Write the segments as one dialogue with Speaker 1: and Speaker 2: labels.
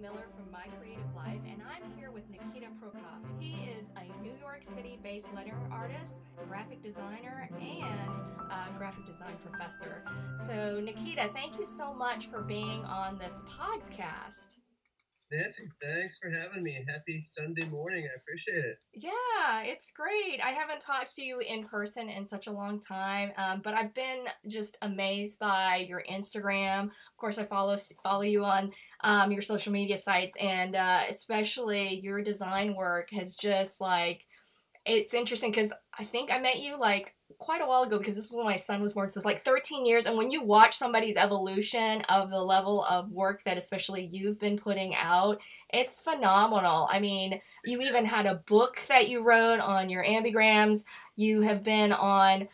Speaker 1: Miller from My Creative Life, and I'm here with Nikita Prokop. He is a New York City based letter artist, graphic designer, and a graphic design professor. So, Nikita, thank you so much for being on this podcast.
Speaker 2: Nancy, thanks for having me. Happy Sunday morning. I appreciate it.
Speaker 1: Yeah, it's great. I haven't talked to you in person in such a long time, um, but I've been just amazed by your Instagram. Of course, I follow follow you on um, your social media sites, and uh, especially your design work has just like it's interesting because I think I met you like quite a while ago because this is when my son was born, so like 13 years. And when you watch somebody's evolution of the level of work that especially you've been putting out, it's phenomenal. I mean, you even had a book that you wrote on your ambigrams. You have been on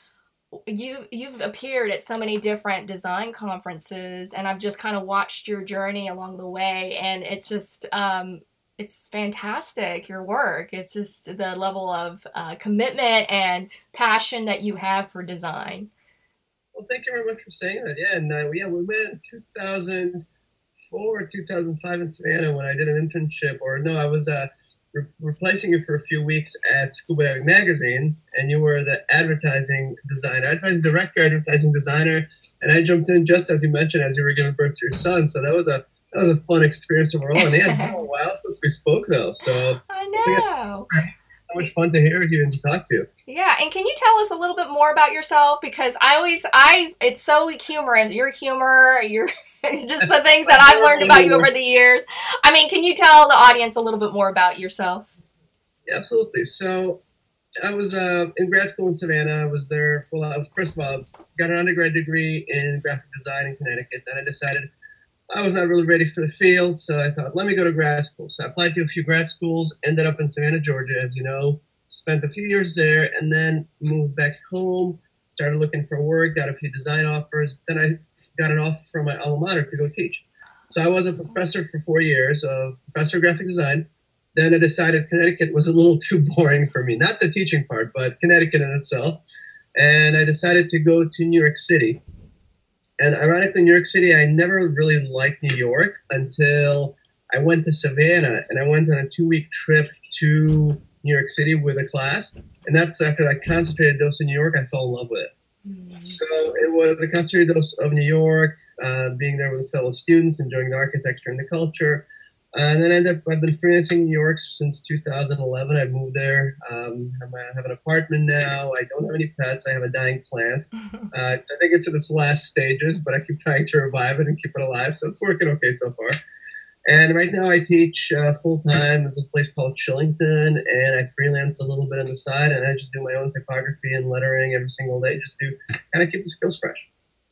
Speaker 1: you you've appeared at so many different design conferences and I've just kind of watched your journey along the way and it's just um it's fantastic your work. It's just the level of uh, commitment and passion that you have for design.
Speaker 2: Well thank you very much for saying that. Yeah and uh, yeah we met in 2004 2005 in savannah when i did an internship or no i was uh, re- replacing you for a few weeks at scuba diving magazine and you were the advertising designer advertising director advertising designer and i jumped in just as you mentioned as you were giving birth to your son so that was a that was a fun experience overall. And yeah, it's been a while since we spoke though. So
Speaker 1: I know.
Speaker 2: So much fun to hear you and to talk to.
Speaker 1: Yeah, and can you tell us a little bit more about yourself? Because I always, I, it's so humorous. Your humor, your just the things that I've learned about you over the years. I mean, can you tell the audience a little bit more about yourself?
Speaker 2: Yeah, absolutely. So I was uh, in grad school in Savannah. I was there. Well, uh, first of all, got an undergrad degree in graphic design in Connecticut. Then I decided I was not really ready for the field, so I thought, let me go to grad school. So I applied to a few grad schools, ended up in Savannah, Georgia, as you know, spent a few years there, and then moved back home, started looking for work, got a few design offers. Then I got an offer from my alma mater to go teach. So I was a professor for four years of professor of graphic design. Then I decided Connecticut was a little too boring for me, not the teaching part, but Connecticut in itself. And I decided to go to New York City and ironically, New York City, I never really liked New York until I went to Savannah and I went on a two week trip to New York City with a class. And that's after that concentrated dose of New York, I fell in love with it. Mm-hmm. So it was the concentrated dose of New York, uh, being there with fellow students, enjoying the architecture and the culture, and then I ended up, I've been freelancing in New York since 2011. I moved there. Um, I have an apartment now. I don't have any pets. I have a dying plant. Uh, I think it's in its last stages, but I keep trying to revive it and keep it alive. So it's working okay so far. And right now I teach uh, full time at a place called Shillington, and I freelance a little bit on the side, and I just do my own typography and lettering every single day just to kind of keep the skills fresh.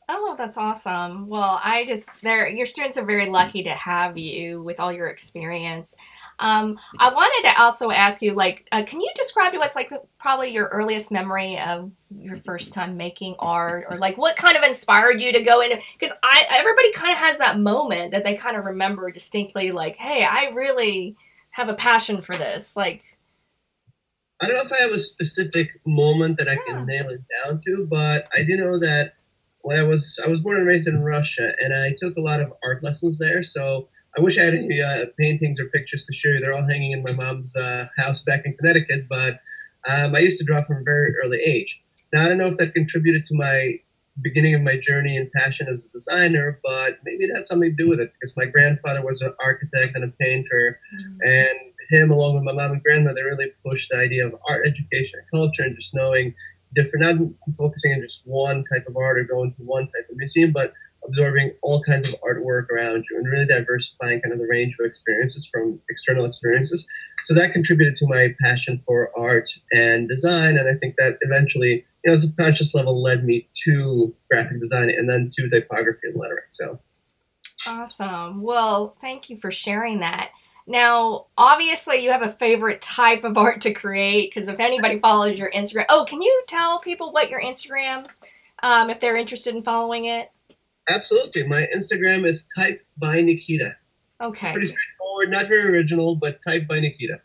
Speaker 1: Oh, that's awesome. Well, I just there your students are very lucky to have you with all your experience. Um, I wanted to also ask you, like, uh, can you describe to us, like, probably your earliest memory of your first time making art, or like, what kind of inspired you to go into? Because I, everybody kind of has that moment that they kind of remember distinctly, like, hey, I really have a passion for this. Like,
Speaker 2: I don't know if I have a specific moment that I yeah. can nail it down to, but I do know that when I was I was born and raised in Russia, and I took a lot of art lessons there. So I wish I had any uh, paintings or pictures to show you. They're all hanging in my mom's uh, house back in Connecticut. But um, I used to draw from a very early age. Now I don't know if that contributed to my beginning of my journey and passion as a designer, but maybe it has something to do with it because my grandfather was an architect and a painter, mm-hmm. and him along with my mom and grandmother really pushed the idea of art education and culture and just knowing different, not focusing on just one type of art or going to one type of museum, but absorbing all kinds of artwork around you and really diversifying kind of the range of experiences from external experiences. So that contributed to my passion for art and design. And I think that eventually, you know, subconscious level led me to graphic design and then to typography and lettering. So
Speaker 1: awesome. Well, thank you for sharing that. Now, obviously, you have a favorite type of art to create because if anybody follows your Instagram, oh, can you tell people what your Instagram, um, if they're interested in following it?
Speaker 2: Absolutely. My Instagram is type by Nikita.
Speaker 1: Okay.
Speaker 2: Pretty straightforward, not very original, but type by Nikita.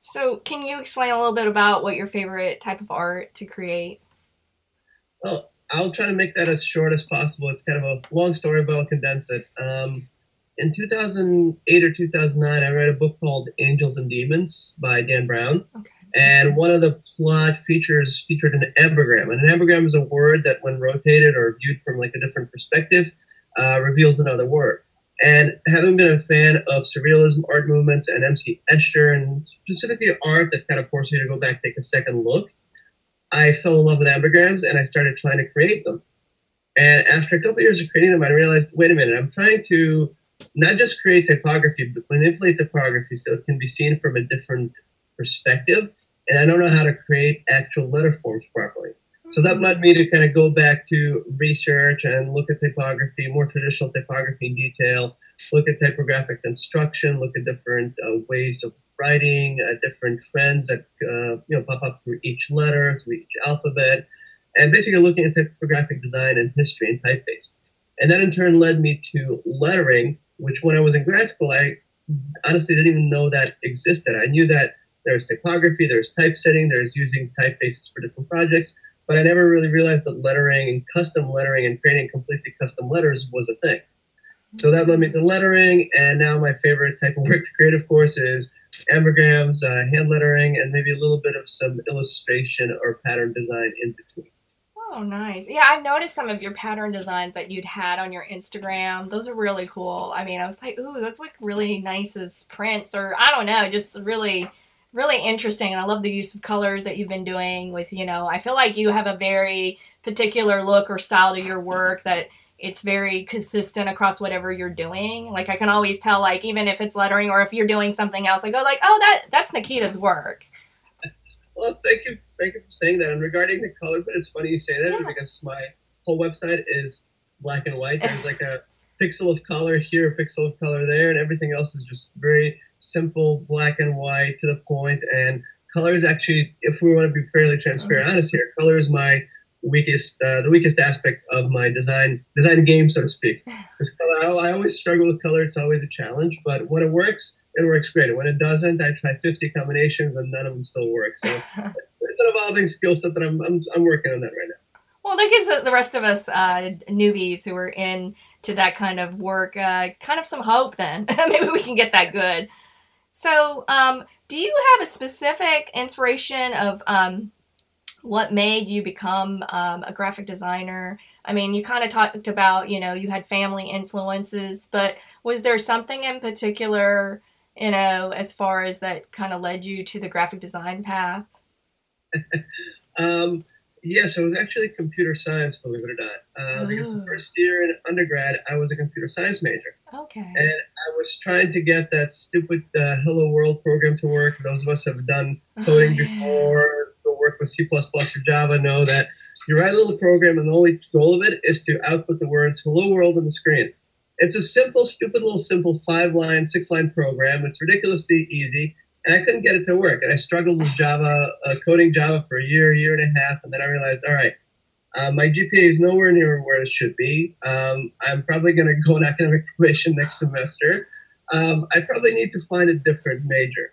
Speaker 1: So, can you explain a little bit about what your favorite type of art to create?
Speaker 2: Well, I'll try to make that as short as possible. It's kind of a long story, but I'll condense it. Um, in 2008 or 2009, I read a book called Angels and Demons by Dan Brown.
Speaker 1: Okay.
Speaker 2: And one of the plot features featured an ambigram. And an ambigram is a word that, when rotated or viewed from like a different perspective, uh, reveals another word. And having been a fan of surrealism, art movements, and MC Escher, and specifically art that kind of forces you to go back, take a second look, I fell in love with ambigrams and I started trying to create them. And after a couple of years of creating them, I realized, wait a minute, I'm trying to not just create typography, but manipulate typography so it can be seen from a different perspective. And I don't know how to create actual letter forms properly. So that led me to kind of go back to research and look at typography, more traditional typography in detail, look at typographic construction, look at different uh, ways of writing, uh, different trends that uh, you know pop up through each letter, through each alphabet, and basically looking at typographic design and history and typefaces. And that in turn led me to lettering, which when I was in grad school, I honestly didn't even know that existed. I knew that there's typography, there's typesetting, there's using typefaces for different projects, but I never really realized that lettering and custom lettering and creating completely custom letters was a thing. So that led me to lettering, and now my favorite type of work to create, of course, is ambigrams, uh, hand lettering, and maybe a little bit of some illustration or pattern design in between.
Speaker 1: Oh, nice. Yeah, I've noticed some of your pattern designs that you'd had on your Instagram. Those are really cool. I mean, I was like, ooh, those look really nice as prints, or I don't know, just really, really interesting. And I love the use of colors that you've been doing with, you know, I feel like you have a very particular look or style to your work that it's very consistent across whatever you're doing. Like I can always tell, like even if it's lettering or if you're doing something else, I go like, oh, that that's Nikita's work.
Speaker 2: Well, thank you, thank you for saying that. And regarding the color, but it's funny you say that
Speaker 1: Yeah.
Speaker 2: because my whole website is black and white. There's like a pixel of color here, a pixel of color there, and everything else is just very simple, black and white to the point. And color is actually, if we want to be fairly transparent, honest here, color is my weakest, uh, the weakest aspect of my design design game, so to speak. Because color, I, I always struggle with color. It's always a challenge, but when it works, it works great. When it doesn't, I try 50 combinations and none of them still work. So it's, it's an evolving skill set that I'm, I'm, I'm working on that right now.
Speaker 1: Well, that gives the rest of us uh, newbies who are into that kind of work uh, kind of some hope. Then maybe we can get that good. So, um, do you have a specific inspiration of um, what made you become um, a graphic designer? I mean, you kind of talked about you know you had family influences, but was there something in particular, you know, as far as that kind of led you to the graphic design path?
Speaker 2: Um, yes, it was actually computer science, believe it or not. Uh, Because the
Speaker 1: Oh.
Speaker 2: first year in undergrad, I was a computer science major.
Speaker 1: Okay.
Speaker 2: And I was trying to get that stupid uh, Hello World program to work. Those of us have done coding
Speaker 1: Oh, yeah.
Speaker 2: before, or work with C++ or Java know that you write a little program and the only goal of it is to output the words hello world on the screen. It's a simple, stupid little simple five line, six line program. It's ridiculously easy. And I couldn't get it to work. And I struggled with Java, uh, coding Java for a year, year and a half. And then I realized, all right, uh, my GPA is nowhere near where it should be. Um, I'm probably going to go on academic probation next semester. Um, I probably need to find a different major.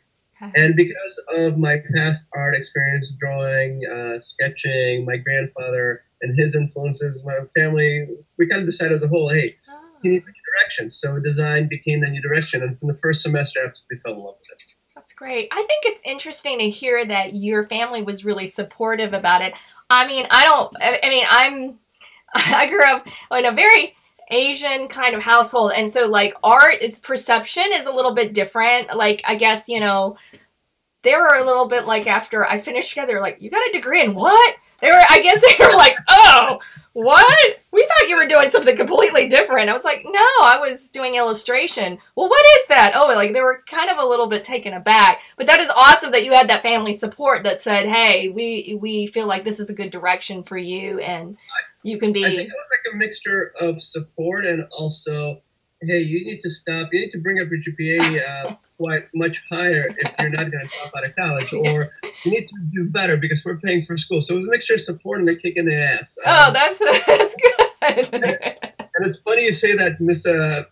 Speaker 2: And because of my past art experience, drawing, uh, sketching, my grandfather and his influences, my family, we kind of decided as a whole, hey, You new direction. So design became the new direction. And from the first semester, I absolutely fell in love with it.
Speaker 1: That's great. I think it's interesting to hear that your family was really supportive about it. I mean, I don't, I I mean, I'm, I grew up in a very Asian kind of household. And so, like, art, its perception is a little bit different. Like, I guess, you know, they were a little bit like after I finished together, like, you got a degree in what? They were, I guess they were like, oh, what? We thought you were doing something completely different. I was like, no, I was doing illustration. Well, what is that? Oh, like they were kind of a little bit taken aback. But that is awesome that you had that family support that said, hey, we we feel like this is a good direction for you and you can
Speaker 2: I think
Speaker 1: be.
Speaker 2: it was like a mixture of support and also, hey, you need to stop. You need to bring up your GPA uh, quite much higher if you're not going to drop out of college, or you need to do better because we're paying for school. So it was a mixture of support and a kick in the ass.
Speaker 1: Oh,
Speaker 2: Um,
Speaker 1: that's that's good.
Speaker 2: and it's funny you say that mis uh,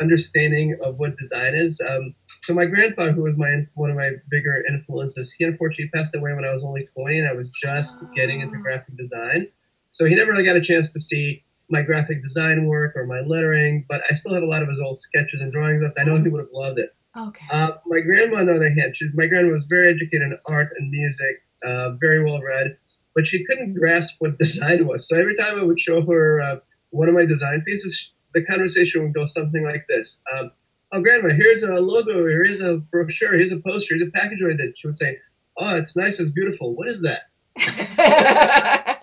Speaker 2: understanding of what design is. Um, so my grandpa, who was my one of my bigger influences, he unfortunately passed away when I was only 20, and I was just getting into graphic design. So he never really got a chance to see my graphic design work or my lettering, but I still have a lot of his old sketches and drawings left. I know he would have loved it.
Speaker 1: Okay.
Speaker 2: Uh, my grandma, on the other hand, she, my grandma was very educated in art and music, uh, very well read, but she couldn't grasp what design was. So every time I would show her uh, one of my design pieces, the conversation would go something like this. Um, oh, grandma, here's a logo, here's a brochure, here's a poster, here's a package I did. She would say, oh, it's nice, it's beautiful. What is that?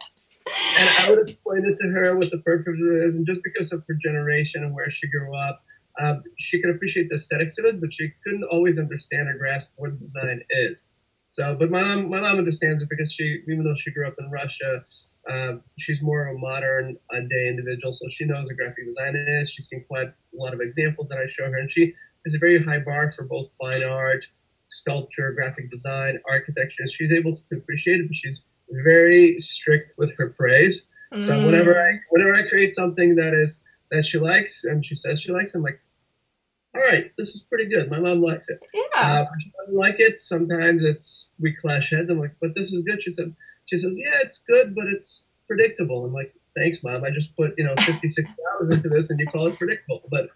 Speaker 2: and I would explain it to her what the purpose is, and just because of her generation and where she grew up, um, she could appreciate the aesthetics of it, but she couldn't always understand or grasp what design is. So, but my mom, my mom understands it because she, even though she grew up in Russia, uh, she's more of a modern day individual, so she knows what graphic design is. She's seen quite a lot of examples that I show her, and she has a very high bar for both fine art, sculpture, graphic design, architecture. She's able to appreciate it, but she's very strict with her praise. Mm. So whenever I whenever I create something that is that she likes and she says she likes, I'm like, all right, this is pretty good. My mom likes it.
Speaker 1: Yeah. Uh,
Speaker 2: she doesn't like it. Sometimes it's we clash heads. I'm like, but this is good. She said, she says, yeah, it's good, but it's predictable. I'm like, thanks, mom. I just put you know 56 hours into this, and you call it predictable. But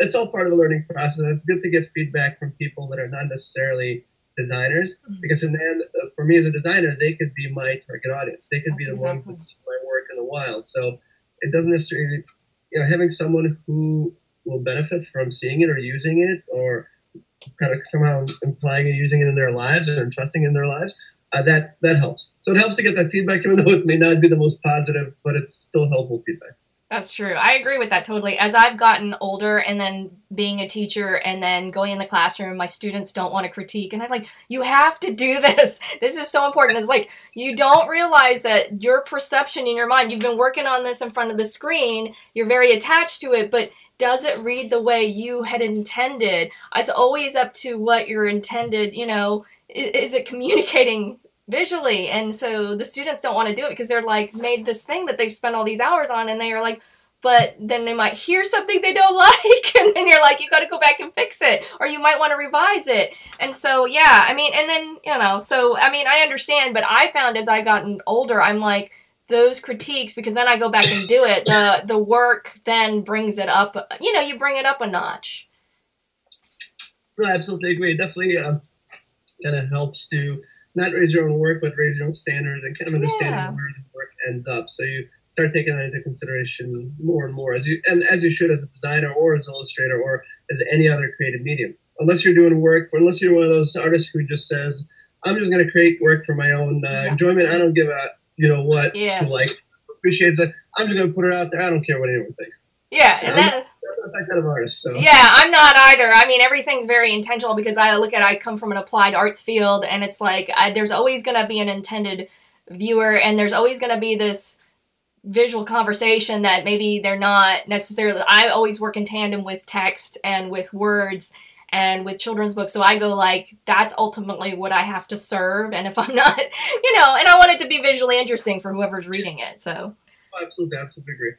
Speaker 2: it's all part of a learning process. And it's good to get feedback from people that are not necessarily designers, mm-hmm. because in the end, uh, for me as a designer, they could be my target audience. They could That's be the exactly. ones that see my work in the wild. So it doesn't necessarily, you know, having someone who will benefit from seeing it or using it or kind of somehow implying and using it in their lives or trusting in their lives uh, that that helps. So it helps to get that feedback even though it may not be the most positive but it's still helpful feedback
Speaker 1: that's true. I agree with that totally. As I've gotten older and then being a teacher and then going in the classroom, my students don't want to critique. And I'm like, you have to do this. This is so important. It's like you don't realize that your perception in your mind, you've been working on this in front of the screen, you're very attached to it, but does it read the way you had intended? It's always up to what your intended, you know, is it communicating visually? And so the students don't want to do it because they're like made this thing that they've spent all these hours on and they are like, but then they might hear something they don't like and then you're like you got to go back and fix it or you might want to revise it and so yeah i mean and then you know so i mean i understand but i found as i gotten older i'm like those critiques because then I go back and do it. The the work then brings it up. You know, you bring it up a notch.
Speaker 2: No, I absolutely agree. It definitely um, kind of helps to not raise your own work, but raise your own standard and kind of understand yeah. where the work ends up. So you start taking that into consideration more and more as you and as you should as a designer or as an illustrator or as any other creative medium. Unless you're doing work, for, unless you're one of those artists who just says, "I'm just going to create work for my own uh, yes. enjoyment. I don't give a you know what
Speaker 1: yes.
Speaker 2: who likes appreciates it. I'm just gonna put it out there. I don't care what anyone thinks.
Speaker 1: Yeah, and
Speaker 2: that, not that kind of artist. So.
Speaker 1: Yeah, I'm not either. I mean, everything's very intentional because I look at I come from an applied arts field, and it's like I, there's always gonna be an intended viewer, and there's always gonna be this visual conversation that maybe they're not necessarily. I always work in tandem with text and with words and with children's books so i go like that's ultimately what i have to serve and if i'm not you know and i want it to be visually interesting for whoever's reading it so oh,
Speaker 2: absolutely absolutely agree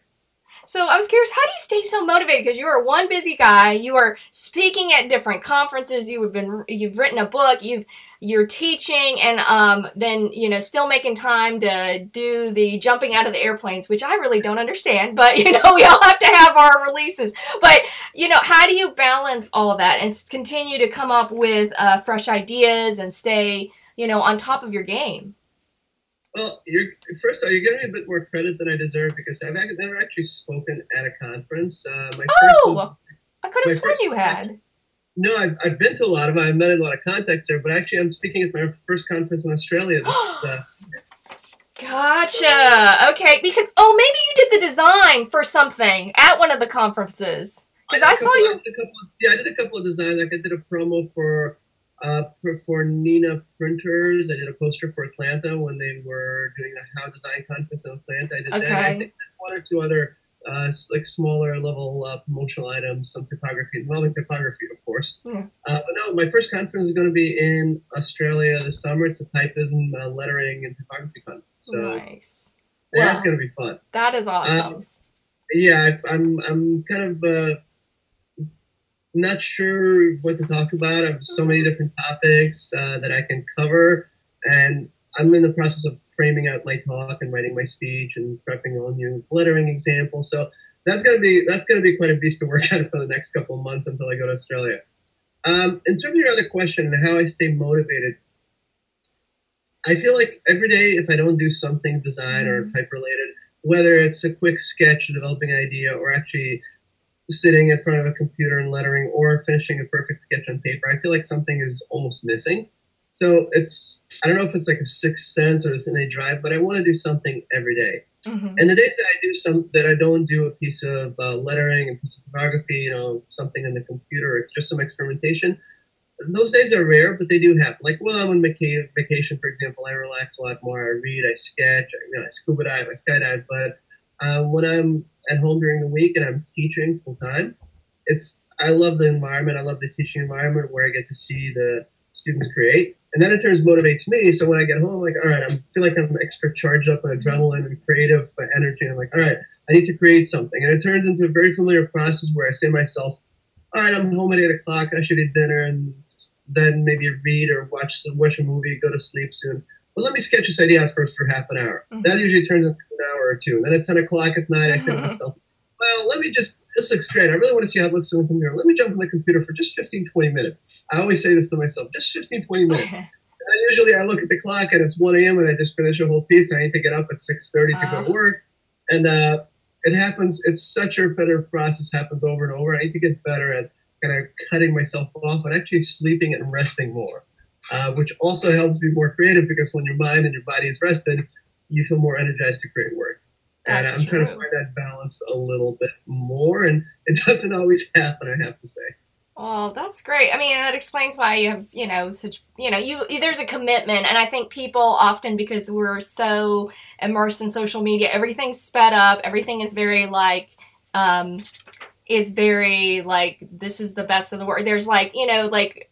Speaker 1: so I was curious, how do you stay so motivated? Because you are one busy guy. You are speaking at different conferences. You have been, you've written a book. You've, you're teaching, and um, then you know, still making time to do the jumping out of the airplanes, which I really don't understand. But you know, we all have to have our releases. But you know, how do you balance all that and continue to come up with uh, fresh ideas and stay, you know, on top of your game?
Speaker 2: Well, you're first all, you're giving me a bit more credit than I deserve because I've never actually spoken at a conference. Uh,
Speaker 1: my oh, I could have sworn you had.
Speaker 2: No, I've, I've been to a lot of them. I've met a lot of contacts there, but actually, I'm speaking at my first conference in Australia this. uh,
Speaker 1: gotcha. Okay, because oh, maybe you did the design for something at one of the conferences. Because I, I, saw you.
Speaker 2: I yeah, I did a couple of designs. Like I did a promo for uh, for Neenah Printers, I did a poster for Atlanta when they were doing the How Design Contest in Atlanta. I did okay. that. I think one or two other uh, like smaller level uh, promotional items, some typography, involving typography, of course.
Speaker 1: Yeah.
Speaker 2: Uh, but no, my first conference is going to be in Australia this summer. It's a typism, uh, lettering, and typography conference. So
Speaker 1: nice.
Speaker 2: Yeah, well, going to be fun.
Speaker 1: That is awesome. Um,
Speaker 2: yeah, I, I'm I'm kind of uh, not sure what to talk about. I have so many different topics uh, that I can cover, and I'm in the process of framing out my talk and writing my speech and prepping all new lettering examples. So that's gonna be that's gonna be quite a beast to work on for the next couple of months until I go to Australia. Um, in terms of your other question and how I stay motivated, I feel like every day if I don't do something design or mm-hmm. type related, whether it's a quick sketch, developing idea, or actually sitting in front of a computer and lettering or finishing a perfect sketch on paper, I feel like something is almost missing. So it's I don't know if it's like a sixth sense or it's in a drive, but I want to do something every day. Mm-hmm. And the days that I do some that I don't do a piece of uh, lettering, a piece of photography, you know, something in the computer, it's just some experimentation. Those days are rare, but they do happen. Like when I'm on vacation, for example, I relax a lot more. I read, I sketch, I, you know, I scuba dive, I skydive. But uh, when I'm at home during the week and I'm teaching full time, it's I love the environment. I love the teaching environment where I get to see the students create and that in turn motivates me. So when I get home, I'm like, all right, I feel like I'm extra charged up on adrenaline and creative energy. And I'm like, all right, I need to create something. And it turns into a very familiar process where I say to myself, all right, I'm home at eight o'clock. I should eat dinner and then maybe read or watch watch a movie, go to sleep soon. But let me sketch this idea out first for half an hour. Mm-hmm. That usually turns into hour or two. And then at 10 o'clock at night, I say to mm-hmm. myself, well, let me just, this looks great. I really want to see how it looks on the computer. Let me jump on the computer for just 15, 20 minutes. I always say this to myself, just 15, 20 minutes. and usually I look at the clock and it's 1 a.m. and I just finish a whole piece. I need to get up at 6.30 to uh. go to work. And uh, it happens, it's such a repetitive process, happens over and over. I need to get better at kind of cutting myself off and actually sleeping and resting more, uh, which also helps be more creative because when your mind and your body is rested, you feel more energized to create work. That's and I'm true. trying to find that balance a little bit more, and it doesn't always happen. I have to say.
Speaker 1: Well, that's great. I mean, that explains why you have, you know, such, you know, you there's a commitment, and I think people often because we're so immersed in social media, everything's sped up, everything is very like, um, is very like this is the best of the world. There's like, you know, like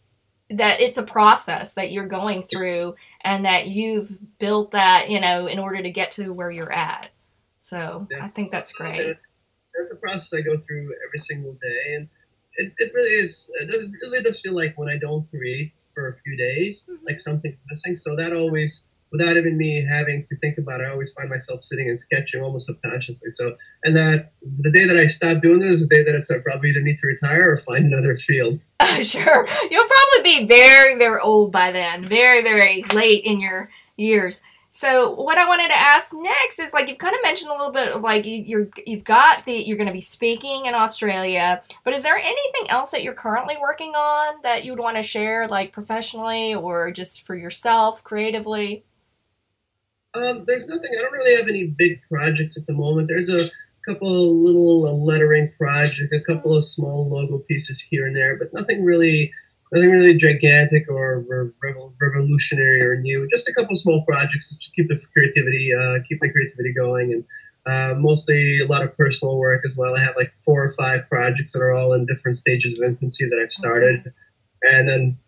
Speaker 1: that it's a process that you're going through, and that you've built that, you know, in order to get to where you're at. So yeah. I think that's great.
Speaker 2: That's a process I go through every single day, and it, it really is. It, it really does feel like when I don't create for a few days, mm-hmm. like something's missing. So that always, without even me having to think about it, I always find myself sitting and sketching almost subconsciously. So, and that the day that I stop doing this is the day that I probably either need to retire or find another field.
Speaker 1: Uh, sure, you'll probably be very, very old by then, very, very late in your years. So what I wanted to ask next is like you've kind of mentioned a little bit of like you, you're you've got the you're going to be speaking in Australia, but is there anything else that you're currently working on that you would want to share like professionally or just for yourself creatively?
Speaker 2: Um, there's nothing. I don't really have any big projects at the moment. There's a couple of little uh, lettering project, a couple of small logo pieces here and there, but nothing really nothing really gigantic or revolutionary or new. Just a couple small projects to keep the creativity, uh, keep my creativity going, and uh, mostly a lot of personal work as well. I have like four or five projects that are all in different stages of infancy that I've started, and then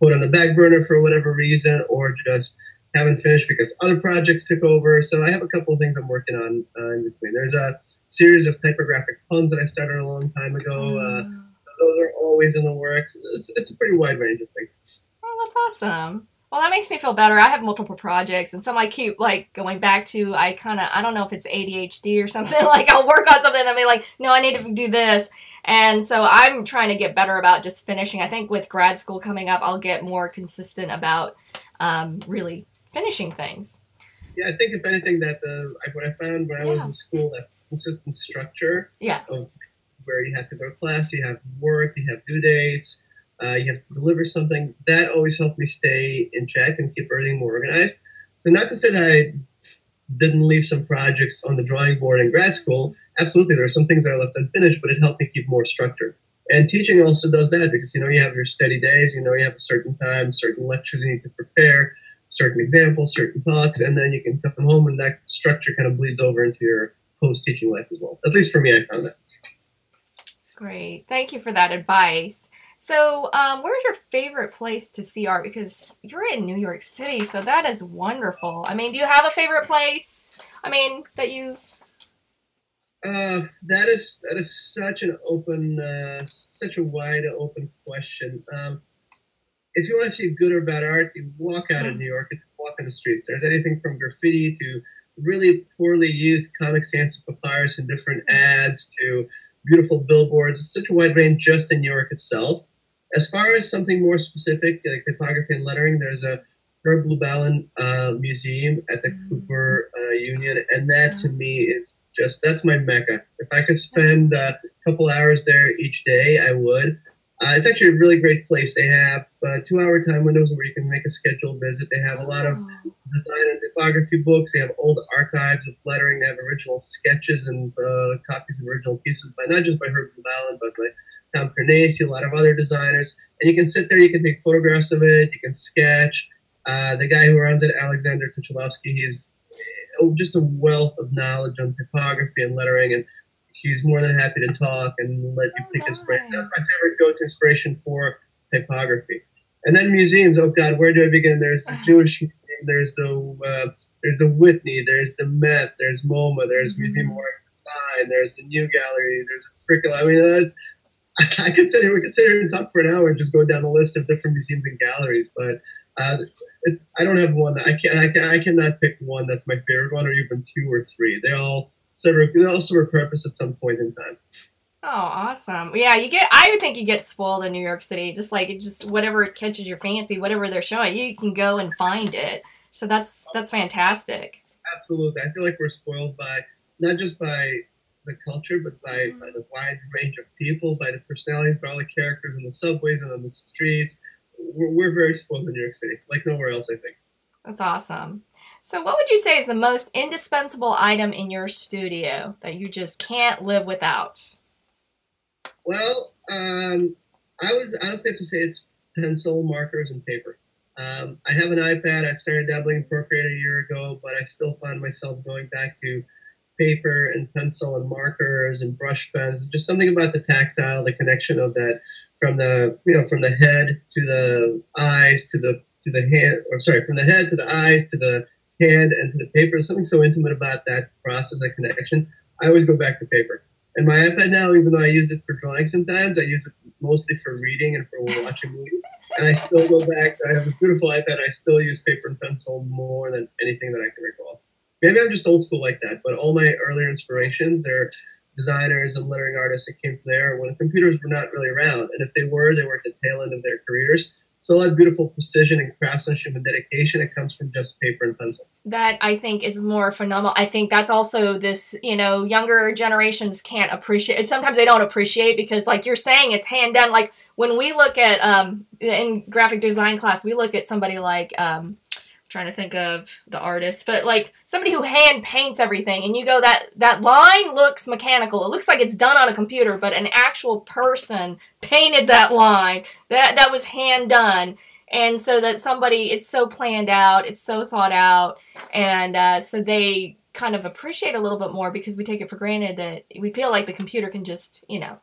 Speaker 2: put on the back burner for whatever reason, or just haven't finished because other projects took over. So I have a couple of things I'm working on uh, in between. There's a series of typographic puns that I started a long time ago. Uh, mm those are always in the works. It's, it's a pretty wide range of things.
Speaker 1: Oh, that's awesome. Well, that makes me feel better. I have multiple projects, and some I keep like going back to. I kind of I don't know if it's ADHD or something. like I'll work on something and I'll be like, no, I need to do this, and so I'm trying to get better about just finishing. I think with grad school coming up, I'll get more consistent about um, really finishing things.
Speaker 2: Yeah, I think if anything, that the what I found when I yeah. was in school, that consistent structure
Speaker 1: yeah.
Speaker 2: of where you have to go to class, you have work, you have due dates, uh, you have to deliver something. That always helped me stay in check and keep everything more organized. So, not to say that I didn't leave some projects on the drawing board in grad school. Absolutely, there are some things that are left unfinished, but it helped me keep more structured. And teaching also does that because you know you have your steady days, you know you have a certain time, certain lectures you need to prepare, certain examples, certain talks, and then you can come home and that structure kind of bleeds over into your post teaching life as well. At least for me, I found that.
Speaker 1: Great. Thank you for that advice. So, um, where's your favorite place to see art? Because you're in New York City, so that is wonderful. I mean, do you have a favorite place? I mean, that you.
Speaker 2: Uh, that is that is such an open, uh, such a wide open question. Um, if you want to see good or bad art, you walk out mm-hmm. in New York and walk in the streets. There's anything from graffiti to really poorly used Comic Sans papyrus and different ads to beautiful billboards. It's such a wide range just in New York itself. As far as something more specific, like typography and lettering, there's a Herb Lubalin uh, Museum at the mm-hmm. Cooper uh, Union, and that to me is just that's my mecca. If I could spend uh, a couple hours there each day, I would. Uh, it's actually a really great place. They have uh, two-hour time windows where you can make a scheduled visit. They have a lot of design and typography books. They have old archives of lettering. They have original sketches and uh, copies of original pieces by not just by Herb Lubalin, but by Tom Carnase, a lot of other designers. And you can sit there, you can take photographs of it, you can sketch. Uh, the guy who runs it, Alexander Tochilovsky, he's oh, just a wealth of knowledge on typography and lettering, and he's more than happy to talk and let you pick his brain. So that's my favorite go-to inspiration for typography. And then museums. Oh God, where do I begin? There's the Jewish Museum. There's the uh, there's the Whitney. There's the Met. There's MoMA. There's mm-hmm. Museum of Art and Design. There's the New Gallery. There's the Frickel. I mean, that's I could sit here, we could sit here and talk for an hour and just go down the list of different museums and galleries, but uh, it's, I don't have one. I can I can I cannot pick one that's my favorite one, or even two or three. They all serve they all serve a purpose at some point in time.
Speaker 1: Oh, awesome! Yeah, you get. I would think you get spoiled in New York City. Just like just whatever catches your fancy, whatever they're showing, you can go and find it. So that's that's fantastic.
Speaker 2: Absolutely, I feel like we're spoiled by not just by the culture, but by, mm-hmm. by the wide range of people, by the personalities, by all the characters in the subways and on the streets. We're, we're very spoiled in New York City, like nowhere else, I think.
Speaker 1: That's awesome. So, what would you say is the most indispensable item in your studio that you just can't live without?
Speaker 2: Well, um, I would honestly have to say it's pencil, markers, and paper. Um, I have an iPad. I started dabbling in Procreate a year ago, but I still find myself going back to paper and pencil and markers and brush pens. Just something about the tactile, the connection of that from the you know from the head to the eyes to the to the hand, or sorry, from the head to the eyes to the hand and to the paper. There's something so intimate about that process, that connection. I always go back to paper. And my iPad now, even though I use it for drawing sometimes, I use it mostly for reading and for watching movies. And I still go back. I have this beautiful iPad. I still use paper and pencil more than anything that I can recall maybe I'm just old school like that, but all my earlier inspirations, they're designers and lettering artists that came from there when computers were not really around. And if they were, they were at the tail end of their careers. So of beautiful precision and craftsmanship and dedication. It comes from just paper and pencil.
Speaker 1: That I think is more phenomenal. I think that's also this, you know, younger generations can't appreciate. it. Sometimes they don't appreciate because, like you're saying, it's hand done. Like when we look at um, in graphic design class, we look at somebody like um, trying to think of the artist, but like somebody who hand paints everything, and you go that that line looks mechanical. It looks like it's done on a computer, but an actual person painted that line. That that was hand done, and so that somebody it's so planned out, it's so thought out, and uh, so they kind of appreciate a little bit more because we take it for granted that we feel like the computer can just you know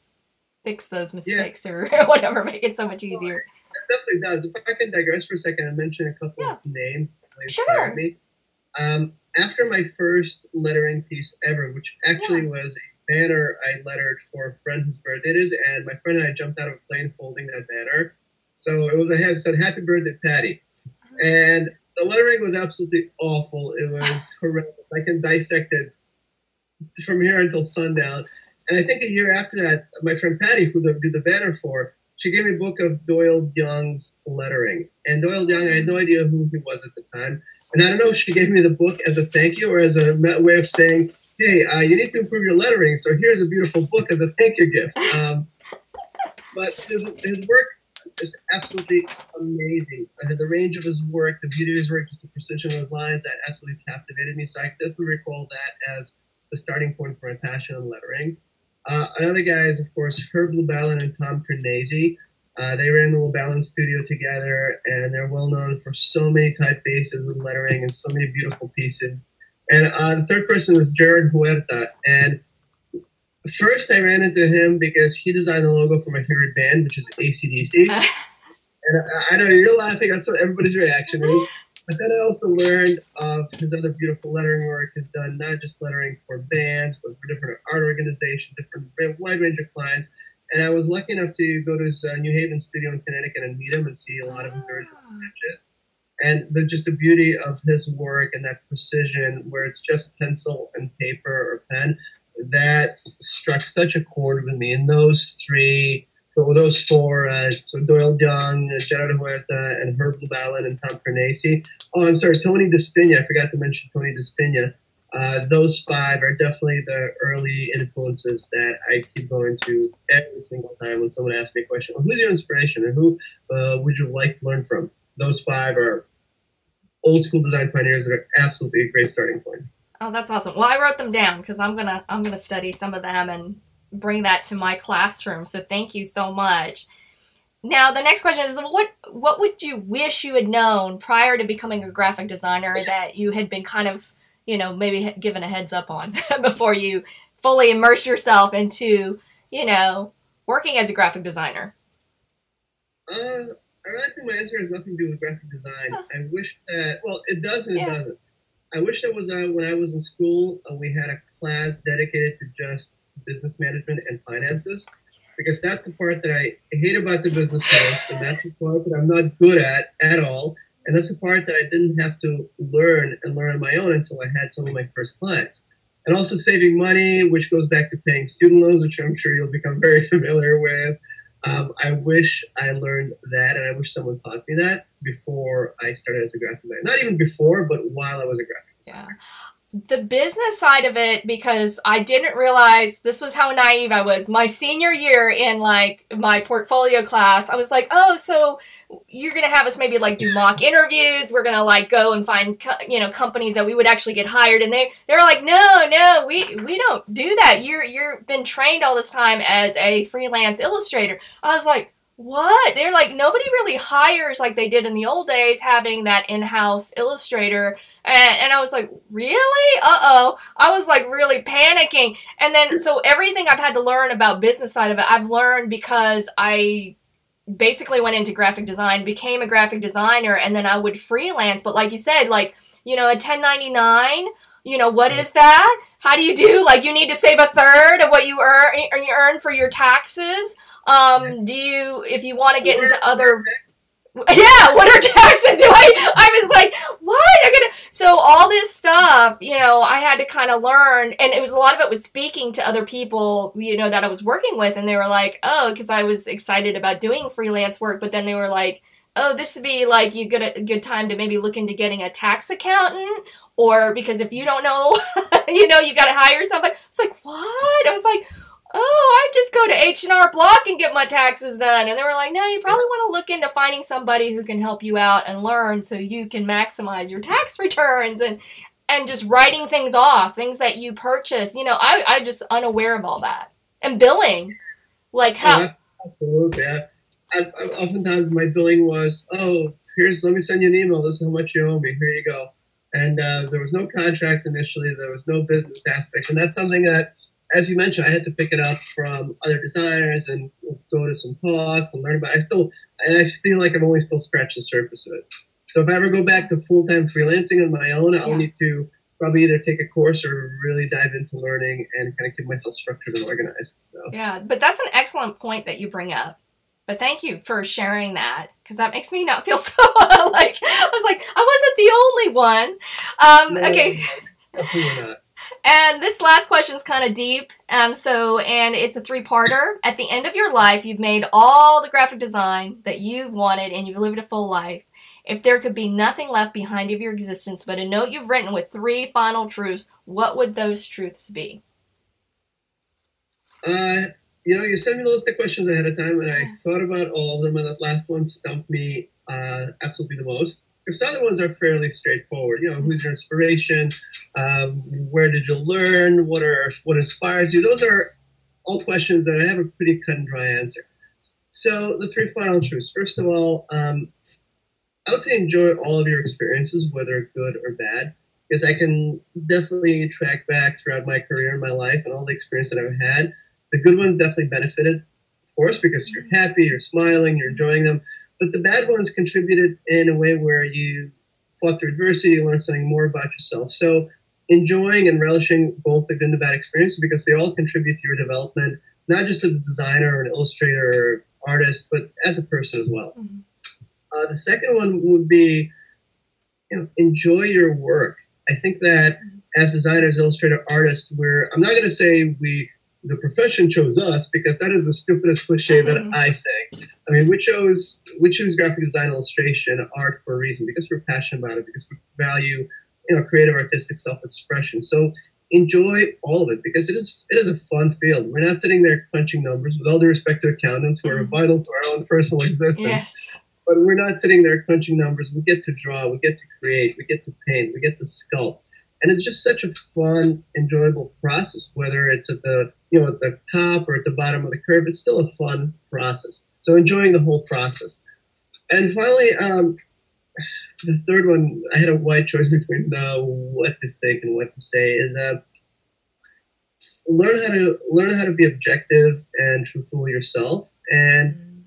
Speaker 1: fix those mistakes yeah. or whatever, make it so much easier.
Speaker 2: It definitely does. If I can digress for a second and mention a couple yeah. of names
Speaker 1: sure. me.
Speaker 2: Um, after my first lettering piece ever, which actually yeah. was a banner I lettered for a friend whose birthday it is, and my friend and I jumped out of a plane holding that banner. So it was a it said "Happy Birthday, Patty," uh-huh. and the lettering was absolutely awful. It was horrendous. I can dissect it from here until sundown. And I think a year after that, my friend Patty, who did the banner for, she gave me a book of Doyald Young's lettering. And Doyald Young, I had no idea who he was at the time. And I don't know if she gave me the book as a thank you or as a way of saying, hey, uh, you need to improve your lettering, so here's a beautiful book as a thank you gift. Um, but his, his work is absolutely amazing. Uh, the range of his work, the beauty of his work, just the precision of his lines, that absolutely captivated me. So I definitely recall that as the starting point for my passion in lettering. Uh, another guy is, of course, Herb Lubalin and Tom Carnase. Uh, they ran the Lubalin studio together, and they're well known for so many typefaces and lettering and so many beautiful pieces. And uh, the third person is Gerard Huerta. And first, I ran into him because he designed the logo for my favorite band, which is ACDC. and I, I know you're laughing. That's what everybody's reaction is. But then I also learned of his other beautiful lettering work. He's done not just lettering for bands, but for different art organizations, different wide range of clients. and I was lucky enough to go to his uh, New Haven studio in Connecticut and meet him and see a lot of his original sketches. And the, just the beauty of his work and that precision, where it's just pencil and paper or pen, that struck such a chord with me. And those three, those four, uh, so Doyald Young, uh, Gerard Huerta, and Herb Lubalin and Tom Carnase. Oh, I'm sorry, Tony DiSpigna. I forgot to mention Tony DiSpigna. Uh, those five are definitely the early influences that I keep going to every single time when someone asks me a question. Well, who's your inspiration, and who uh, would you like to learn from? Those five are old school design pioneers that are absolutely a great starting point.
Speaker 1: Oh, that's awesome. Well, I wrote them down because I'm gonna I'm gonna study some of them and bring that to my classroom. So thank you so much. Now the next question is what what would you wish you had known prior to becoming a graphic designer that you had been kind of you know maybe given a heads up on before you fully immerse yourself into you know working as a graphic designer.
Speaker 2: Uh, I really think my answer has nothing to do with graphic design. Huh. I wish that, well, it does and yeah. it doesn't. I wish that was a, when I was in school, uh, we had a class dedicated to just business management and finances, because that's the part that I hate about the business most, and that's the part that I'm not good at at all. And that's the part that I didn't have to learn and learn on my own until I had some of my first clients. And also saving money, which goes back to paying student loans, which I'm sure you'll become very familiar with. Um, I wish I learned that, and I wish someone taught me that before I started as a graphic designer. Not even before, but while I was a graphic designer.
Speaker 1: Yeah the business side of it because I didn't realize this was how naive I was. My senior year in like my portfolio class, I was like, "Oh, so you're going to have us maybe like do mock interviews. We're going to like go and find co- you know companies that we would actually get hired." And they they're like, "No, no, we we don't do that. You're you're been trained all this time as a freelance illustrator." I was like, what? They're like, nobody really hires like they did in the old days, having that in house illustrator. And, and I was like, really? Uh oh. I was like really panicking. And then, so everything I've had to learn about business side of it, I've learned because I basically went into graphic design, became a graphic designer, and then I would freelance. But like you said, like, you know, a 1099 you know what is that how do you do like you need to save a third of what you earn you earn for your taxes um, do you, if you want to get into other, yeah, what are taxes? Do I? I was like, what? I'm gonna. So all this stuff, you know, I had to kind of learn, and it was a lot of it was speaking to other people, you know, that I was working with, and they were like, oh, because I was excited about doing freelance work, but then they were like, oh, this would be like you get a good time to maybe look into getting a tax accountant, or because if you don't know, you know, you got to hire somebody. It's like what? I was like oh, I just go to H&R Block and get my taxes done. And they were like, no, you probably want to look into finding somebody who can help you out and learn so you can maximize your tax returns and and just writing things off, things that you purchase. You know, I I just unaware of all that. And billing. Like how
Speaker 2: yeah, Absolutely. I, I, oftentimes my billing was, oh, here's let me send you an email. This is how much you owe me. Here you go. And uh, there was no contracts initially. There was no business aspect, and that's something that as you mentioned, I had to pick it up from other designers and go to some talks and learn about. It. I still, and I feel like I've only still scratched the surface of it. So if I ever go back to full time freelancing on my own, I'll need to probably either take a course or really dive into learning and kind of keep myself structured and organized. So
Speaker 1: yeah, but that's an excellent point that you bring up. But thank you for sharing that because that makes me not feel so like I was like I wasn't the only one. Um, no, okay. And this last question is kind of deep. Um, so, and it's a three parter. At the end of your life, you've made all the graphic design that you've wanted and you've lived a full life. If there could be nothing left behind of your existence but a note you've written with three final truths, what would those truths be?
Speaker 2: Uh, you know, you sent me the list of questions ahead of time, and I thought about all of them, and that last one stumped me uh, absolutely the most. Because other ones are fairly straightforward. You know, who's your inspiration? Um, where did you learn? What are what inspires you? Those are all questions that I have a pretty cut and dry answer. So the three final truths. First of all, um, I would say enjoy all of your experiences, whether good or bad, because I can definitely track back throughout my career and my life and all the experience that I've had. The good ones definitely benefited, of course, because you're happy, you're smiling, you're enjoying them. But the bad ones contributed in a way where you fought through adversity, you learned something more about yourself. So enjoying and relishing both the good and the bad experiences because they all contribute to your development, not just as a designer or an illustrator or artist, but as a person as well. Mm-hmm. Uh, the second one would be, you know, enjoy your work. I think that mm-hmm. as designers, illustrator, artists, we're I'm not going to say we the profession chose us because that is the stupidest cliche that mm-hmm. I think. I mean, we chose we choose graphic design, illustration, art for a reason because we're passionate about it because we value you know creative artistic self expression. So enjoy all of it because it is it is a fun field. We're not sitting there crunching numbers with all due respect to accountants who are mm-hmm. vital to our own personal existence.
Speaker 1: Yes.
Speaker 2: But we're not sitting there crunching numbers. We get to draw, we get to create, we get to paint, we get to sculpt. And it's just such a fun, enjoyable process, whether it's at the you know at the top or at the bottom of the curve, it's still a fun process. So enjoying the whole process. And finally, um, the third one, I had a wide choice between uh, what to think and what to say. Is uh, learn how to learn how to be objective and truthful yourself, and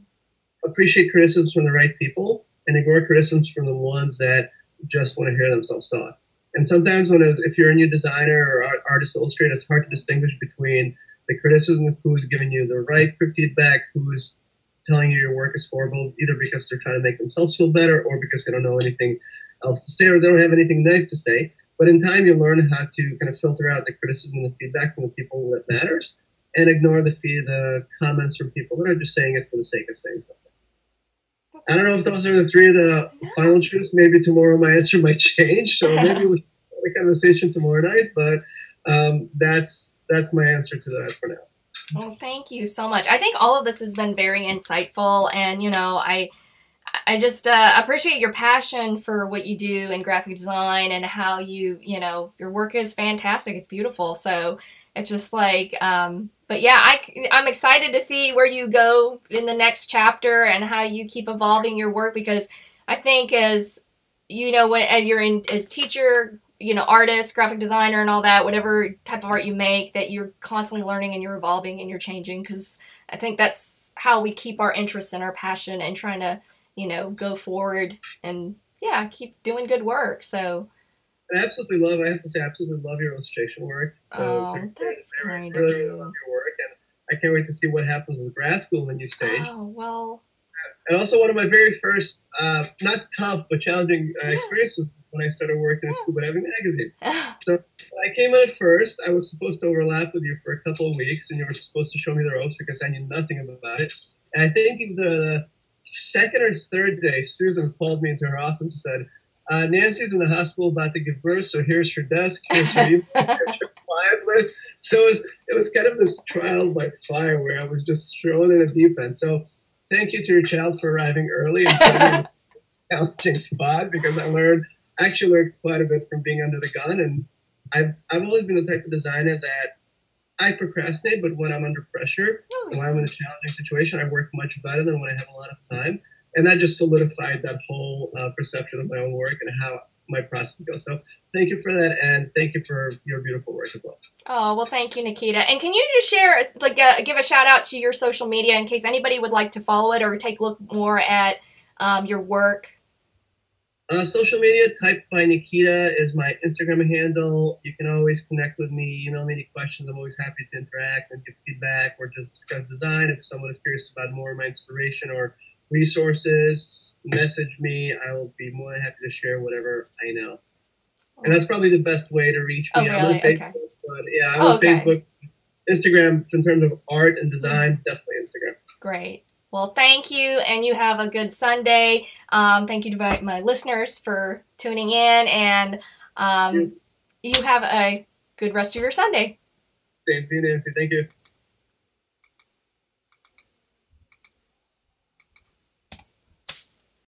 Speaker 2: appreciate criticisms from the right people, and ignore criticisms from the ones that just want to hear themselves talk. And sometimes, when if you're a new designer or artist illustrator, it's hard to distinguish between the criticism of who's giving you the right feedback, who's telling you your work is horrible, either because they're trying to make themselves feel better or because they don't know anything else to say or they don't have anything nice to say. But in time, you learn how to kind of filter out the criticism and the feedback from the people that matters and ignore the feed, the comments from people that are just saying it for the sake of saying something. I don't know if those are the three of the final truths. Maybe tomorrow my answer might change. So maybe we'll have the conversation tomorrow night. But um, that's that's my answer to that for now.
Speaker 1: Well, thank you so much. I think all of this has been very insightful, and you know, I I just uh, appreciate your passion for what you do in graphic design and how you you know your work is fantastic. It's beautiful. So it's just like, um, but yeah, I I'm excited to see where you go in the next chapter and how you keep evolving your work because I think as you know when and you're in as teacher you know, artist, graphic designer, and all that, whatever type of art you make, that you're constantly learning and you're evolving and you're changing. Because I think that's how we keep our interest and our passion and trying to, you know, go forward and yeah, keep doing good work. So.
Speaker 2: I absolutely love. I have to say, I absolutely love your illustration work. So
Speaker 1: oh, that's kind
Speaker 2: really, really love your work, and I can't wait to see what happens with grad school when you stage.
Speaker 1: Oh well.
Speaker 2: And also, one of my very first, uh, not tough but challenging uh, experiences when I started working at Scuba Diving Magazine. so I came out first. I was supposed to overlap with you for a couple of weeks, and you were supposed to show me the ropes because I knew nothing about it. And I think the second or third day, Susan called me into her office and said, uh, Nancy's in the hospital about to give birth, so here's her desk, here's her, email, here's her client list. So it was, it was kind of this trial by fire where I was just thrown in a deep end. So thank you to your child for arriving early and putting me in this challenging spot because I learned actually learned quite a bit from being under the gun. And I've, I've always been the type of designer that I procrastinate, but when I'm under pressure, oh, when I'm in a challenging situation, I work much better than when I have a lot of time. And that just solidified that whole uh, perception of my own work and how my process goes. So thank you for that, and thank you for your beautiful work as well.
Speaker 1: Oh well, thank you, Nikita. And can you just share, like, uh, give a shout out to your social media in case anybody would like to follow it or take a look more at um, your work?
Speaker 2: Uh, social media, type by Nikita is my Instagram handle. You can always connect with me, email me any questions. I'm always happy to interact and give feedback or just discuss design. If someone is curious about more of my inspiration or resources, message me. I will be more than happy to share whatever I know. And that's probably the best way to reach me.
Speaker 1: Oh, really? I'm
Speaker 2: on Facebook, okay. but yeah, I'm oh, on okay. Facebook, Instagram in terms of art and design, definitely Instagram.
Speaker 1: Great. Well, thank you, and you have a good Sunday. Um, thank you to my, my, listeners for tuning in, and um, you have a good rest of your Sunday.
Speaker 2: Same thing, Nancy. Thank you.